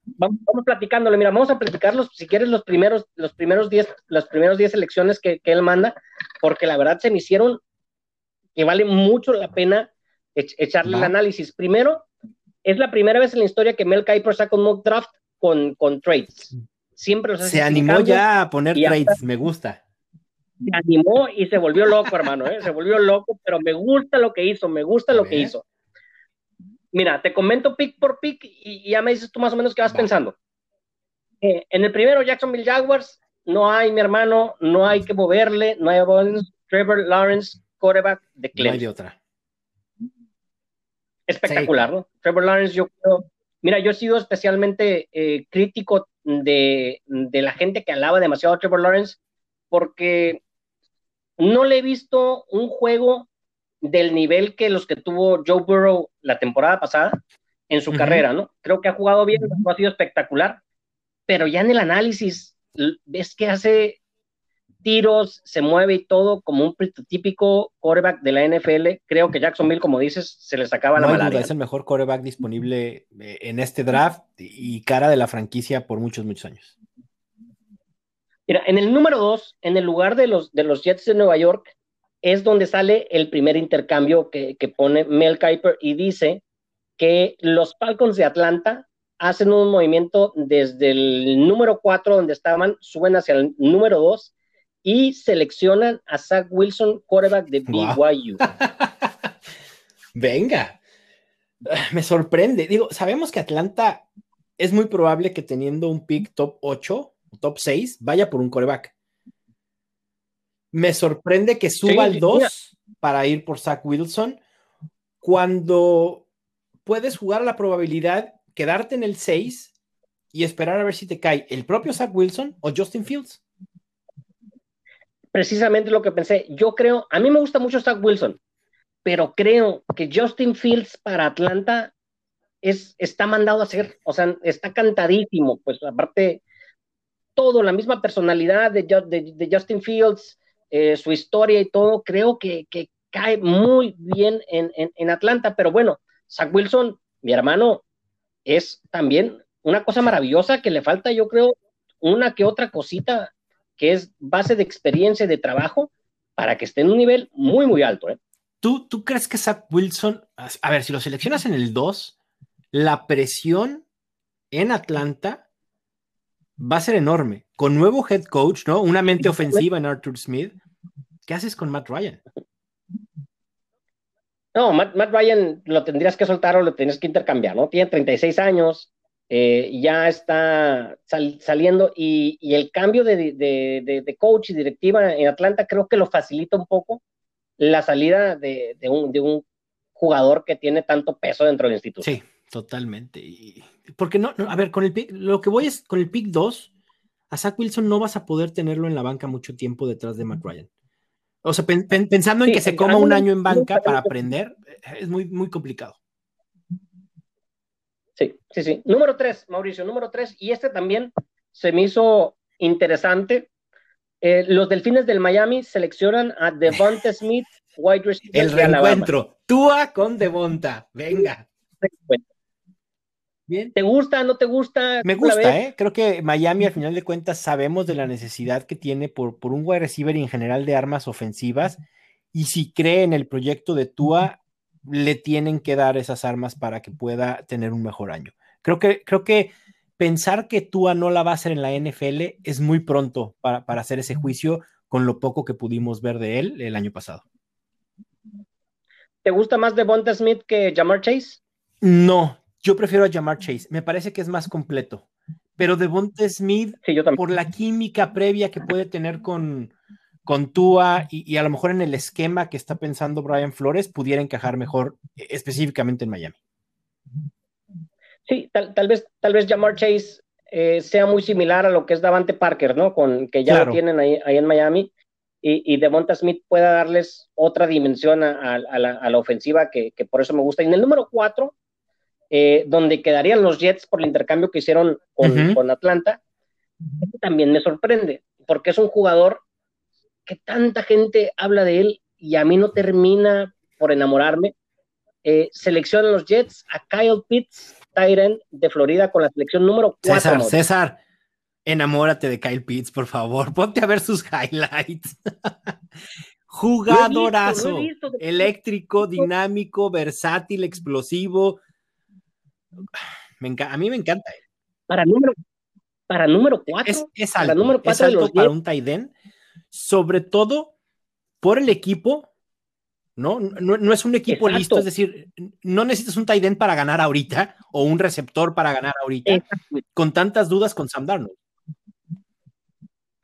Vamos, vamos, platicándole, mira, vamos a platicarlos, si quieres, los primeros, los primeros 10, los primeros 10 selecciones que, él manda, porque la verdad se me hicieron que vale mucho la pena echarle el análisis. Primero, es la primera vez en la historia que Mel Kiper saca un mock draft con, con trades. Siempre los Se animó ya a poner trades, me gusta. Se animó y se volvió loco, hermano, ¿eh? se volvió loco, pero me gusta lo que hizo, me gusta lo que hizo. Mira, te comento pick por pick y, ya me dices tú más o menos qué vas pensando. Eh, en el primero, Jacksonville Jaguars, no hay, mi hermano, no hay que moverle, no hay Trevor Lawrence, quarterback de Clemson. No hay de otra. Espectacular, ¿no? Trevor Lawrence, yo creo, mira, yo he sido especialmente eh, crítico de, de, la gente que alaba demasiado a Trevor Lawrence porque no le he visto un juego del nivel que los que tuvo Joe Burrow la temporada pasada en su carrera, ¿no? Creo que ha jugado bien, ha sido espectacular, pero ya en el análisis ves que hace tiros, se mueve y todo como un típico quarterback de la NFL. Creo que Jacksonville, como dices, se le sacaba la malaria. es el mejor quarterback disponible eh, en este draft y cara de la franquicia por muchos, muchos años. Mira, en el número dos, en el lugar de los, de los Jets de Nueva York, es donde sale el primer intercambio que, pone Mel Kiper y dice que los Falcons de Atlanta hacen un movimiento desde el número 4 donde estaban, suben hacia el número 2 y seleccionan a Zach Wilson, quarterback de BYU. Venga, me sorprende. Digo, sabemos que Atlanta es muy probable que teniendo un pick top 8, top 6, vaya por un quarterback. Me sorprende que suba al 2 para ir por Zach Wilson cuando puedes jugar la probabilidad, quedarte en el 6 y esperar a ver si te cae el propio Zach Wilson o Justin Fields. Precisamente lo que pensé. Yo creo, a mí me gusta mucho Zach Wilson, pero creo que Justin Fields para Atlanta es, está mandado a ser, o sea, está cantadísimo, pues aparte, todo, la misma personalidad de, Justin Fields, eh, su historia y todo, creo que, cae muy bien en, Atlanta, pero bueno, Zach Wilson, mi hermano, es también una cosa maravillosa que le falta, yo creo, una que otra cosita que es base de experiencia y de trabajo para que esté en un nivel muy, muy alto. ¿eh? ¿Tú, ¿Tú crees que Zach Wilson, a ver, si lo seleccionas en el 2, la presión en Atlanta va a ser enorme. Con nuevo head coach, ¿no? Una mente ofensiva en Arthur Smith. ¿Qué haces con Matt Ryan? No, Matt, Ryan lo tendrías que soltar o lo tendrías que intercambiar, ¿no? Tiene 36 años, eh, ya está saliendo y, el cambio de, coach y directiva en Atlanta creo que lo facilita un poco la salida de, un, jugador que tiene tanto peso dentro del instituto. Sí, totalmente. Y, porque no, a ver, con el pick, lo que voy es con el pick 2, a Zach Wilson no vas a poder tenerlo en la banca mucho tiempo detrás de Matt Ryan. O sea, pensando en que se coma un año en banca para aprender, es muy, muy complicado. Sí, sí, sí. Número tres, Mauricio, número tres, y este también se me hizo interesante. Eh, los Delfines del Miami seleccionan a Devonta Smith, wide receiver. El reencuentro. Tua con Devonta. Venga. ¿Te gusta? ¿No te gusta? Me gusta, ¿eh? Creo que Miami, al final de cuentas, sabemos de la necesidad que tiene por, por un wide receiver y en general de armas ofensivas. Y si cree en el proyecto de Tua, le tienen que dar esas armas para que pueda tener un mejor año. Creo que, creo que pensar que Tua no la va a hacer en la NFL es muy pronto para, para hacer ese juicio con lo poco que pudimos ver de él el año pasado. ¿Te gusta más Devonta Smith que Jamar Chase? No, yo prefiero a Jamar Chase, me parece que es más completo. Pero Devonta Smith, por la química previa que puede tener con, con Tua y, a lo mejor en el esquema que está pensando Brian Flores, pudiera encajar mejor eh, específicamente en Miami. Sí, tal, vez, tal vez Jamar Chase eh, sea muy similar a lo que es Davante Parker, ¿no? Con que ya lo tienen ahí, en Miami. Y, y Devonta Smith pueda darles otra dimensión a, la, ofensiva que, que, por eso me gusta. Y en el número cuatro, eh, donde quedarían los Jets por el intercambio que hicieron con, Atlanta, también me sorprende, porque es un jugador que tanta gente habla de él y a mí no termina por enamorarme. Eh, seleccionan los Jets a Kyle Pitts, Tyren de Florida, con la selección número 4. César, César, enamórate de Kyle Pitts, por favor, ponte a ver sus highlights. Jugadorazo. Eléctrico, dinámico, versátil, explosivo. Me a mí me encanta. Para número, para número 4. Es, alto, para, número es alto para un Taiden. Sobre todo por el equipo. ¿no? No, es un equipo listo, es decir, no necesitas un tight para ganar ahorita o un receptor para ganar ahorita, con tantas dudas con Sam Darnold.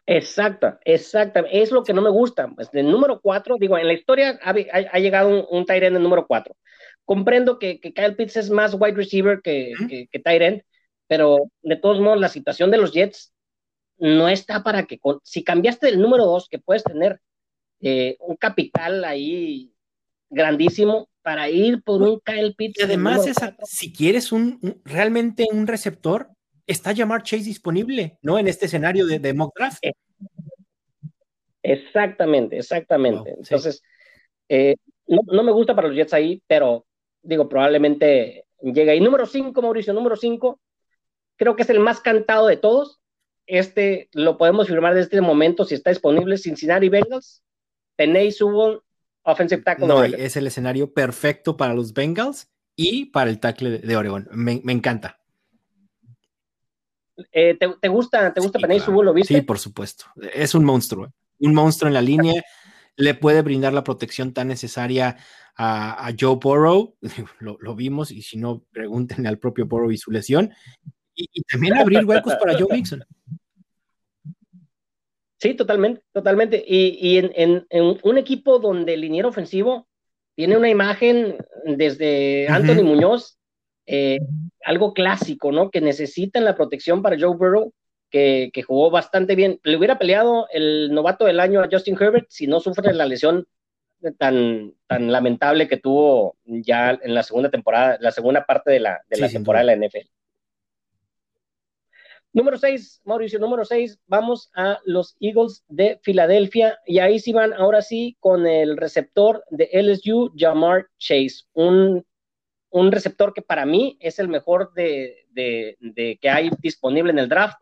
Exacto, exacto. Es lo que no me gusta. Pues, el número cuatro, digo, en la historia ha, llegado un, un tight end número cuatro. Comprendo que, Kyle Pitts es más wide receiver que, que, tight end, pero de todos modos la situación de los Jets no está para que, si cambiaste el número dos, que puedes tener eh, un capital ahí grandísimo para ir por un Kyle Pitts. Y además, si quieres un, realmente un receptor, está Jamar Chase disponible, ¿no? En este escenario de, de mock draft. Eh, exactamente, exactamente. Entonces, eh, no, me gusta para los Jets ahí, pero digo, probablemente llega. Y número 5, Mauricio, número 5, creo que es el más cantado de todos. Este lo podemos firmar desde este momento si está disponible. Cincinnati Bengals, Penay Sewell, offensive tackle. No, es el escenario perfecto para los Bengals y para el tackle de Oregon. me encanta. Eh, ¿te, gusta, te gusta sí, ¿Lo viste? Sí, por supuesto. Es un monstruo. Un monstruo en la línea. Le puede brindar la protección tan necesaria a, Joe Burrow. Lo, vimos, y si no, pregúntenle al propio Burrow y su lesión. Y, también abrir huecos para Joe Mixon. Sí, totalmente, totalmente. Y, en, un equipo donde el liniero ofensivo tiene una imagen desde Anthony Muñoz eh, algo clásico, ¿no? Que necesitan la protección para Joe Burrow, que, jugó bastante bien. Le hubiera peleado el novato del año a Justin Herbert si no sufre la lesión tan, tan lamentable que tuvo ya en la segunda temporada, la segunda parte de la, de la temporada de la NFL. Número 6, Mauricio, número 6, vamos a los Eagles de Filadelfia. Y ahí sí van ahora sí con el receptor de LSU, Jamar Chase, un un receptor que para mí es el mejor de, que hay disponible en el draft,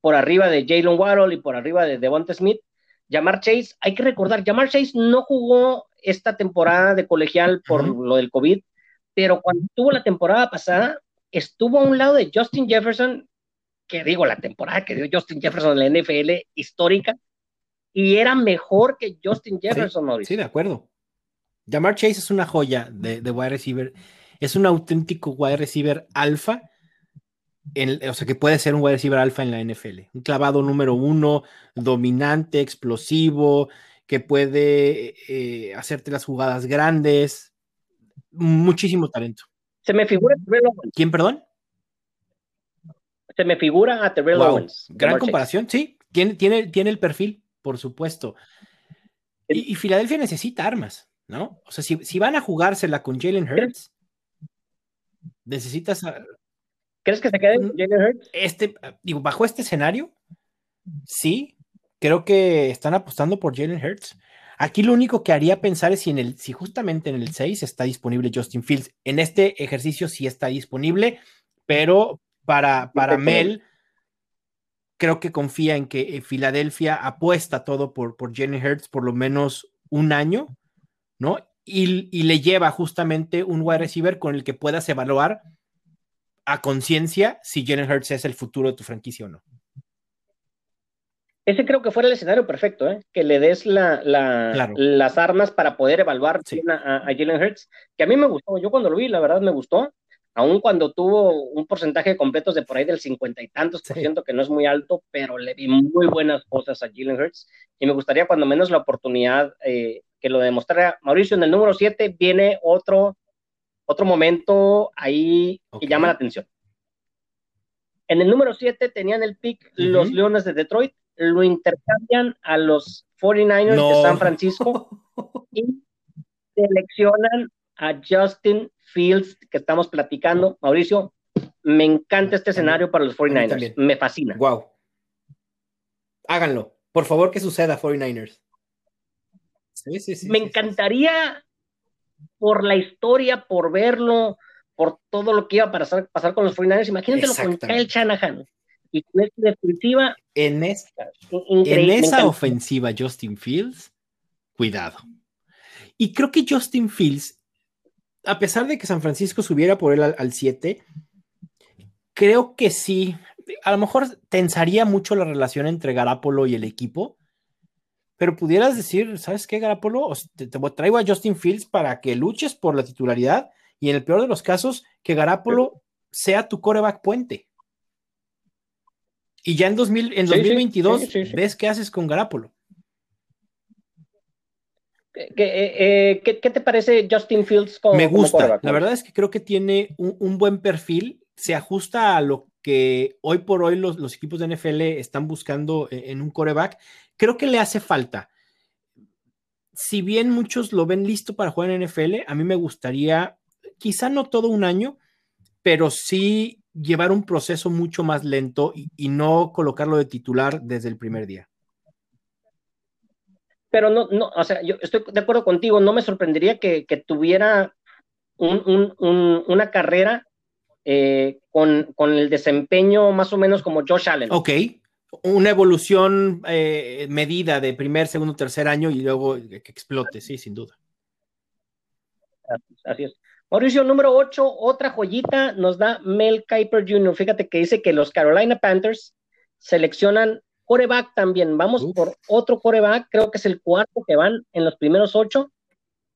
por arriba de Jalen Waddle y por arriba de Devonta Smith. Jamar Chase, hay que recordar, Jamar Chase no jugó esta temporada de colegial por lo del COVID, pero cuando estuvo la temporada pasada, estuvo a un lado de Justin Jefferson, que digo, la temporada que dio Justin Jefferson en la NFL histórica, y era mejor que Justin Jefferson, sí, Sí, de acuerdo. Jamar Chase es una joya de, de wide receiver es un auténtico wide receiver alfa, o sea, que puede ser un wide receiver alfa en la NFL. Un clavado número uno, dominante, explosivo, que puede eh, hacerte las jugadas grandes. Muchísimo talento. Se me figura Terrell Owens. ¿Quién, perdón? Se me figura a Terrell Owens. Gran comparación, sí. Tiene, tiene, tiene el perfil, por supuesto. Y, Filadelfia necesita armas, ¿no? O sea, si, si van a jugársela con Jalen Hurts, necesitas. ¿Crees que se quede Jalen Hurts? Este, digo, bajo este escenario, sí, creo que están apostando por Jalen Hurts. Aquí lo único que haría pensar es si, en el, si justamente en el 6 está disponible Justin Fields. En este ejercicio sí está disponible, pero para, para Mel, creo que confía en que Filadelfia apuesta todo por, por Jalen Hurts por lo menos un año, ¿no? y, le lleva justamente un wide receiver con el que puedas evaluar a conciencia si Jalen Hurts es el futuro de tu franquicia o no. Ese creo que fuera el escenario perfecto, ¿eh? que le des la, las armas para poder evaluar a, a, Jalen Hurts, que a mí me gustó, yo cuando lo vi, la verdad me gustó, aun cuando tuvo un porcentaje de completos de por ahí del cincuenta y tantos por ciento, que no es muy alto, pero le vi muy buenas cosas a Jalen Hurts, y me gustaría cuando menos la oportunidad eh, que lo demostrara. Mauricio. En el número 7 viene otro, otro momento ahí que llama la atención. En el número 7 tenían el pick los Leones de Detroit, lo intercambian a los 49ers de San Francisco y seleccionan a Justin Fields, que estamos platicando. Mauricio, me encanta este escenario para los 49ers, me fascina. Wow. Háganlo, por favor que suceda 49ers me encantaría por la historia, por verlo, por todo lo que iba a pasar, pasar con los 49ers. Imagínatelo con Kyle Shanahan. Y con esta defensiva. En, esta, en esa ofensiva, Justin Fields cuidado. Y creo que Justin Fields, a pesar de que San Francisco subiera por él al 7, creo que sí, a lo mejor tensaría mucho la relación entre Garapolo y el equipo, pero pudieras decir, ¿sabes qué, Garapolo? Te, traigo a Justin Fields para que luches por la titularidad y en el peor de los casos, que Garapolo sea tu coreback puente. Y ya en, 2022 ves qué haces con Garapolo. ¿Qué, eh, eh, te parece Justin Fields como Me gusta. la verdad es que creo que tiene un, buen perfil. Se ajusta a lo que hoy por hoy los, equipos de NFL están buscando e, en un coreback. Creo que le hace falta. Si bien muchos lo ven listo para jugar en NFL, a mí me gustaría, quizá no todo un año, pero sí llevar un proceso mucho más lento y, no colocarlo de titular desde el primer día. Pero no, no, o sea, yo estoy de acuerdo contigo, no me sorprendería que, tuviera una carrera eh, con, el desempeño más o menos como Josh Allen. Ok, una evolución eh, medida de primer, segundo, tercer año y luego que explote, sí, sin duda. Así es. Mauricio, número 8, otra joyita nos da Mel Kiper Jr. Fíjate que dice que los Carolina Panthers seleccionan coreback también. Vamos por otro coreback, creo que es el cuarto que van en los primeros ocho,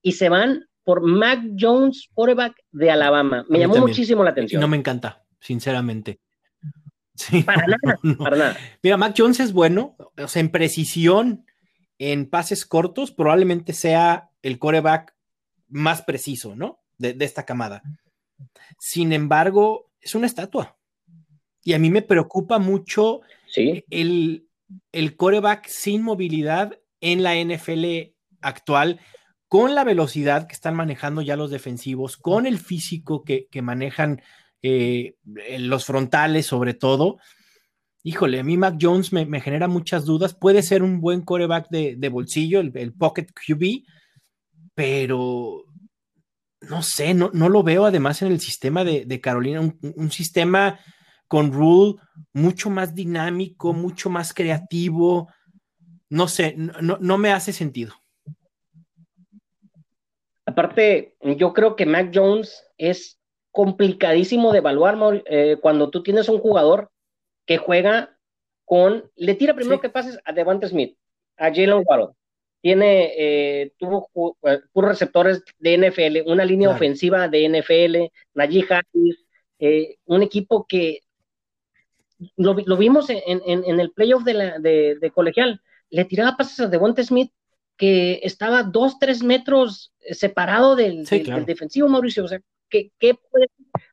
y se van por Mac Jones, coreback de Alabama. Me llamó muchísimo la atención. No me encanta, sinceramente. para nada, para nada. Mira, Mac Jones es bueno, o sea, en precisión, en pases cortos, probablemente sea el coreback más preciso, ¿no? de, esta camada. Sin embargo, es una estatua. Y a mí me preocupa mucho el, el coreback sin movilidad en la NFL actual, con la velocidad que están manejando ya los defensivos, con el físico que, manejan eh, los frontales sobre todo. Híjole, a mí Mac Jones me, genera muchas dudas. Puede ser un buen coreback de, bolsillo, el, el, pocket QB, pero no sé, no, no lo veo además en el sistema de, Carolina, un, sistema con Rule mucho más dinámico, mucho más creativo. No sé, no, no me hace sentido. Aparte, yo creo que Mac Jones es complicadísimo de evaluar eh, cuando tú tienes un jugador que juega con, le tira primero que pases a Devante Smith, a Jalen Waddle, tiene, eh, tuvo eh, puros receptores de NFL, una línea ofensiva de NFL, Najee Harris, eh, un equipo que lo, vimos en, el playoff de, la, de, colegial, le tiraba pases a Devonta Smith que estaba dos, tres metros separado del, defensivo, Mauricio. O sea, ¿qué, puede,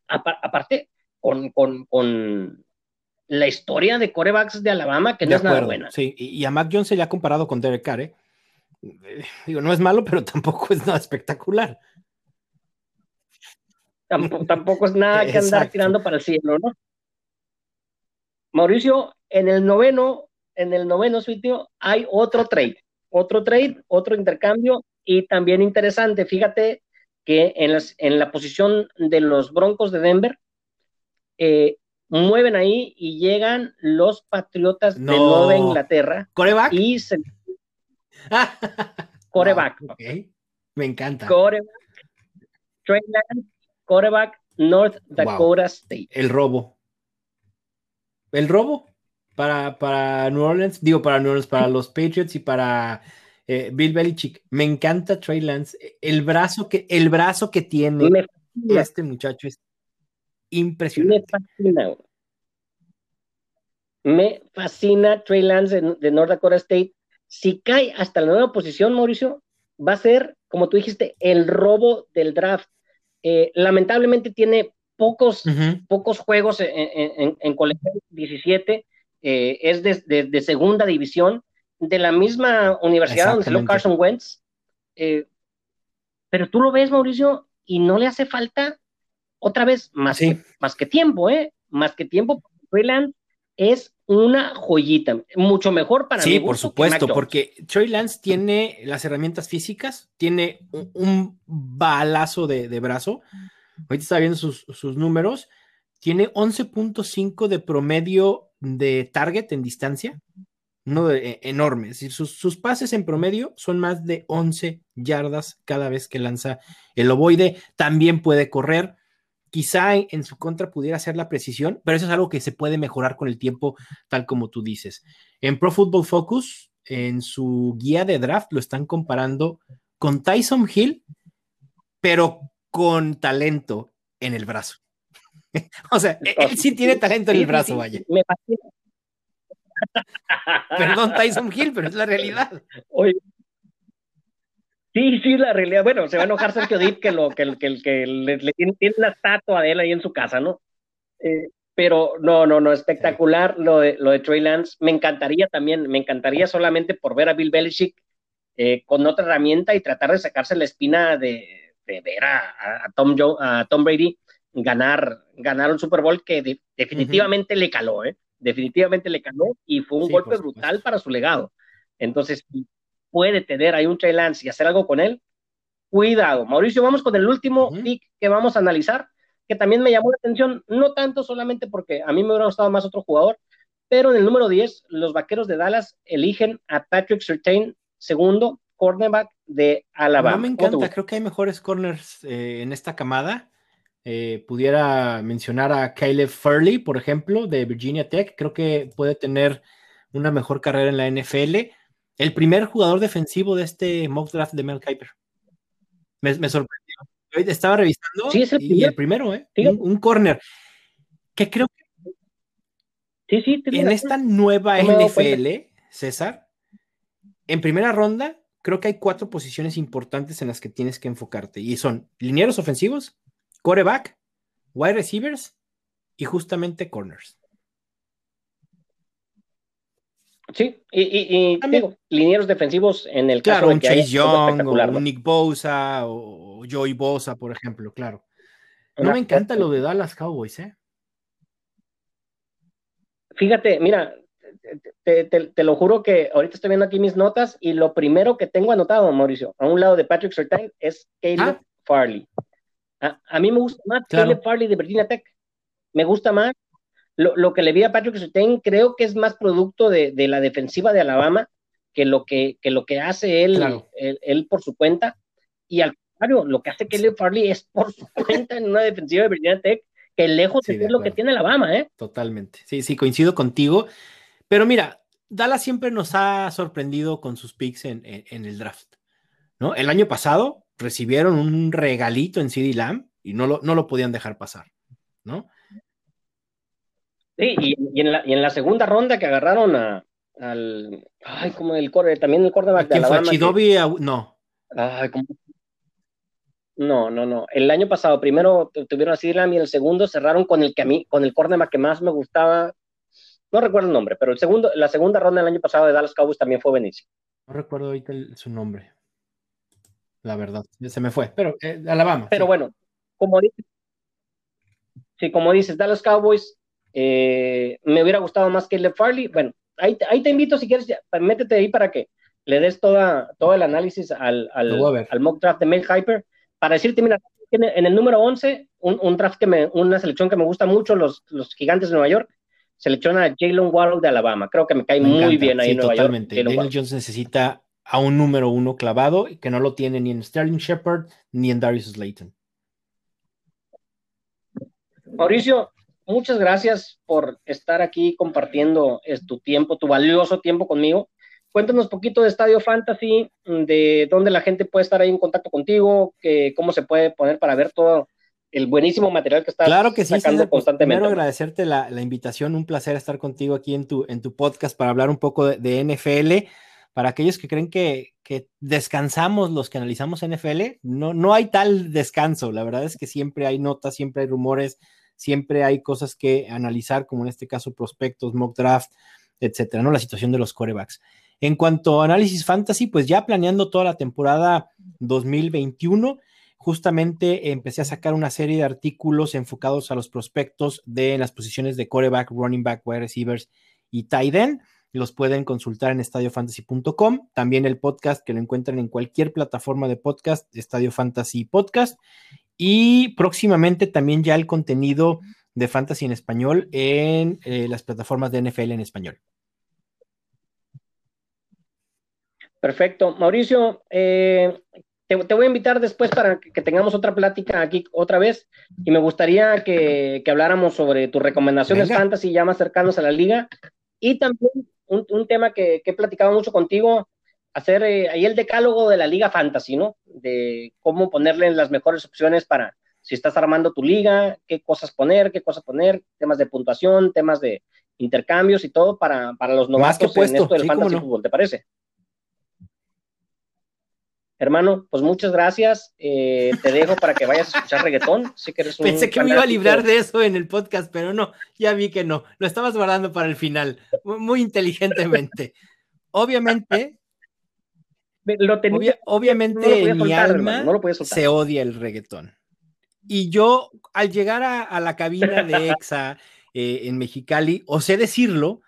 aparte, con, con, la historia de corebacks de Alabama, que no es nada buena. Sí, y a Mac Jones se le ha comparado con Derek Carr, ¿eh? digo, no es malo, pero tampoco es nada espectacular. Tampoco, es nada que andar tirando para el cielo, ¿no? Mauricio, en el noveno, en el noveno sitio hay otro trade, otro trade, otro intercambio y también interesante. Fíjate que en, en la posición de los Broncos de Denver, eh, mueven ahí y llegan los Patriotas de Nueva Inglaterra. ¿Coreback? Y se, Coreback. Me encanta. Coreback. Coreback, North Dakota State. El robo. El robo para, para New Orleans, digo para New Orleans, para los Patriots y para eh, Bill Belichick. Me encanta Trey Lance. El brazo que, el brazo que tiene este muchacho es impresionante. Me fascina. Me fascina Trey Lance de North Dakota State si cae hasta la nueva posición, Mauricio, va a ser, como tú dijiste, el robo del draft. Eh, lamentablemente tiene pocos, pocos juegos en, en, colegio 17, eh, es de, segunda división, de la misma universidad donde salió Carson Wentz. Eh, pero tú lo ves, Mauricio, y no le hace falta otra vez más, que, más que tiempo, ¿eh? Más que tiempo. Freeland es una joyita, mucho mejor para mí. Sí, por supuesto, porque Trey Lance tiene las herramientas físicas, tiene un, balazo de, brazo. Ahorita está viendo sus, números. Tiene 11.5 de promedio de target en distancia. no e, enorme. Es decir, sus, pases en promedio son más de 11 yardas cada vez que lanza el ovoide. También puede correr. Quizá en, su contra pudiera ser la precisión, pero eso es algo que se puede mejorar con el tiempo, tal como tú dices. En Pro Football Focus, en su guía de draft, lo están comparando con Tyson Hill, pero con talento en el brazo. o sea, él sí tiene talento en el brazo, vaya. Me fascina. Perdón, Tyson Hill, pero es la realidad. Sí, sí, la realidad. Bueno, se va a enojar Sergio Dip que, lo, que, que, que le, tiene, la estatua de él ahí en su casa, ¿no? Eh, pero no, no, no, espectacular lo de, lo de Trey Lance. Me encantaría también, me encantaría solamente por ver a Bill Belichick eh, con otra herramienta y tratar de sacarse la espina de, ver a, Tom a Tom Brady ganar, ganar un Super Bowl que definitivamente le caló, ¿eh? definitivamente le caló y fue un golpe brutal para su legado. Entonces, puede tener ahí un Trey Lance y hacer algo con él, cuidado. Mauricio, vamos con el último pick que vamos a analizar, que también me llamó la atención, no tanto solamente porque a mí me hubiera gustado más otro jugador, pero en el número 10, los vaqueros de Dallas eligen a Patrick Surtain, segundo cornerback de Alabama. No me encanta, creo que hay mejores corners eh, en esta camada. Eh, pudiera mencionar a Caleb Furley, por ejemplo, de Virginia Tech. Creo que puede tener una mejor carrera en la NFL. El primer jugador defensivo de este mock draft de Mel Kiper. Me, sorprendió. Estaba revisando sí, es el y el primero, ¿eh? Un, corner. Que creo que sí, sí, en esta nueva NFL, César, en primera ronda, creo que hay cuatro posiciones importantes en las que tienes que enfocarte. Y son linieros ofensivos, coreback, wide receivers y justamente corners. Sí, y, digo, linieros defensivos en el caso de un Chase Young, o un Nick Bosa, o Joey Bosa, por ejemplo, claro. No me encanta lo de Dallas Cowboys, ¿eh? Fíjate, mira, te, lo juro que ahorita estoy viendo aquí mis notas y lo primero que tengo anotado, Mauricio, a un lado de Patrick Surtain es Caleb ah. Farley. A, mí me gusta más Caleb Farley de Virginia Tech. Me gusta más. Lo, que le vi a Patrick Surtain creo que es más producto de, la defensiva de Alabama que lo que, lo que hace él, él, por su cuenta. Y al contrario, lo que hace Caleb Farley es por su cuenta en una defensiva de Virginia Tech, que lejos de ser lo que tiene Alabama, ¿eh? Totalmente. Sí, sí, coincido contigo. Pero mira, Dallas siempre nos ha sorprendido con sus picks en, en el draft. ¿no? El año pasado recibieron un regalito en CD Lamb y no lo, no lo podían dejar pasar, ¿no? Sí, y, en, la, y en la segunda ronda que agarraron a, al, ay, como el también el quarterback de Alabama. Chidobi, no. Ay, No, no, no. El año pasado primero tuvieron a CD Lamb y el segundo cerraron con el que a mí, con el cornerback que más me gustaba. No recuerdo el nombre, pero el segundo, la segunda ronda del año pasado de Dallas Cowboys también fue buenísimo. No recuerdo ahorita su nombre la verdad. Se me fue, pero eh, Alabama. Pero bueno, como dices, sí, como dices, Dallas Cowboys, eh, me hubiera gustado más que el Farley. Bueno, ahí, ahí te invito si quieres, métete ahí para que le des toda, todo el análisis al, al, al mock draft de Mel Hyper, para decirte, mira, en el número 11, un, un, draft que me, una selección que me gusta mucho, los, los gigantes de Nueva York, selecciona a Jalen Waddle de Alabama. Creo que me cae muy bien ahí en Nueva totalmente. York. Daniel Jones necesita a un número uno clavado que no lo tiene ni en Sterling Shepard ni en Darius Slayton. Mauricio, muchas gracias por estar aquí compartiendo tu tiempo, tu valioso tiempo conmigo. Cuéntanos un poquito de Estadio Fantasy, de dónde la gente puede estar ahí en contacto contigo, que, cómo se puede poner para ver todo el buenísimo material que estás claro que sí, sacando constantemente. Primero agradecerte la, invitación, un placer estar contigo aquí en tu, en tu podcast para hablar un poco de NFL para aquellos que creen que, descansamos los que analizamos NFL, no, no hay tal descanso. La verdad es que siempre hay notas, siempre hay rumores, siempre hay cosas que analizar, como en este caso prospectos, mock draft, etcétera, ¿no? La situación de los corebacks. En cuanto a análisis fantasy, pues ya planeando toda la temporada 2021, justamente empecé a sacar una serie de artículos enfocados a los prospectos de las posiciones de coreback, running back, wide receivers y tight end los pueden consultar en estadiofantasy.com. También el podcast que lo encuentran en cualquier plataforma de podcast, Estadio Fantasy Podcast. Y próximamente también ya el contenido de Fantasy en español en eh, las plataformas de NFL en español. Perfecto. Mauricio, eh, te, voy a invitar después para que, tengamos otra plática aquí otra vez y me gustaría que, habláramos sobre tus recomendaciones fantasy ya más cercanos a la liga y también un, tema que, he platicado mucho contigo, hacer eh, ahí el decálogo de la liga fantasy, ¿no? De cómo ponerle las mejores opciones para si estás armando tu liga, qué cosas poner, qué cosas poner, temas de puntuación, temas de intercambios y todo para, para los novatos en esto del fantasy fútbol, ¿te parece? Hermano, pues muchas gracias. Eh, te dejo para que vayas a escuchar reggaetón. que Pensé que me iba a librar de eso en el podcast, pero no, ya vi que no. Lo estabas guardando para el final, muy inteligentemente. Obviamente, lo obviamente en mi alma se odia el reggaetón. Y yo, al llegar a, la cabina de EXA eh, en Mexicali, osé decirlo,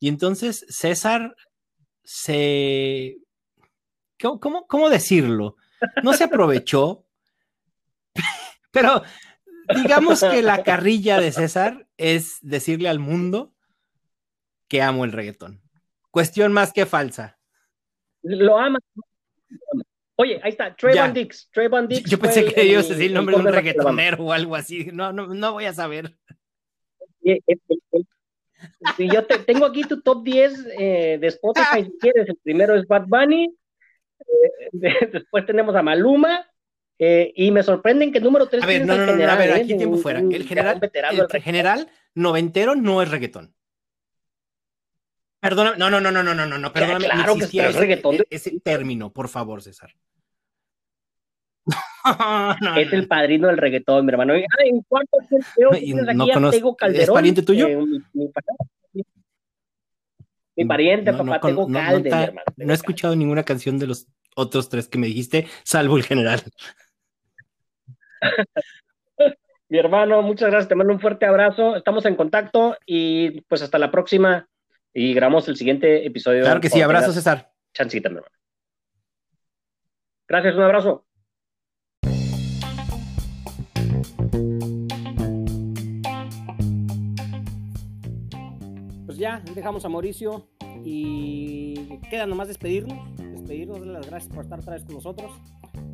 y entonces César se ¿cómo, cómo, decirlo? No se aprovechó, pero digamos que la carrilla de César es decirle al mundo que amo el reggaetón. Cuestión más que falsa. Lo ama. Oye, ahí está, Trayvon Dix. Dix. Yo pensé que ibas a decir el nombre de un reggaetonero o algo así. No, no, no voy a saber. yo tengo aquí tu top 10 eh, de Spotify, si quieres. El primero es Bad Bunny, eh, después tenemos a Maluma. Eh, y me sorprenden que el número 3 a ver, no, no, no, a ver, ¿eh? aquí tiempo fuera. El general, el general noventero no es reggaetón. Perdona, no, no, no, no, no, no, no, perdóname. Claro que es reggaetón. Ese, término, por favor, César. es el padrino del reggaetón, mi hermano. ¿En cuánto no, ¿Es pariente tuyo? Mi pariente, papá, tengo calde, mi hermano. No he escuchado ninguna canción de los otros tres que me dijiste, salvo el general. mi hermano, muchas gracias, te mando un fuerte abrazo, estamos en contacto y pues hasta la próxima y grabamos el siguiente episodio. Claro que sí, abrazo César. Chancita, mi hermano. Gracias, un abrazo. Ya dejamos a Mauricio y queda nomás despedirnos, despedirnos, darle las gracias por estar otra vez con nosotros.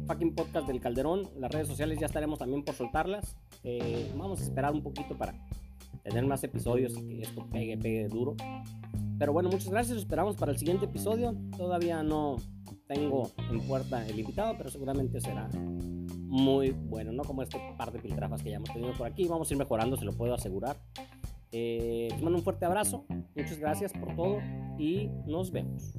Fucking podcast del Calderón, las redes sociales ya estaremos también por soltarlas. Eh, vamos a esperar un poquito para tener más episodios y que esto pegue, pegue duro. Pero bueno, muchas gracias, esperamos para el siguiente episodio. Todavía no tengo en puerta el invitado, pero seguramente será muy bueno, no como este par de piltrafas que ya hemos tenido por aquí. Vamos a ir mejorando, se lo puedo asegurar. Eh, mando un fuerte abrazo, muchas gracias por todo y nos vemos.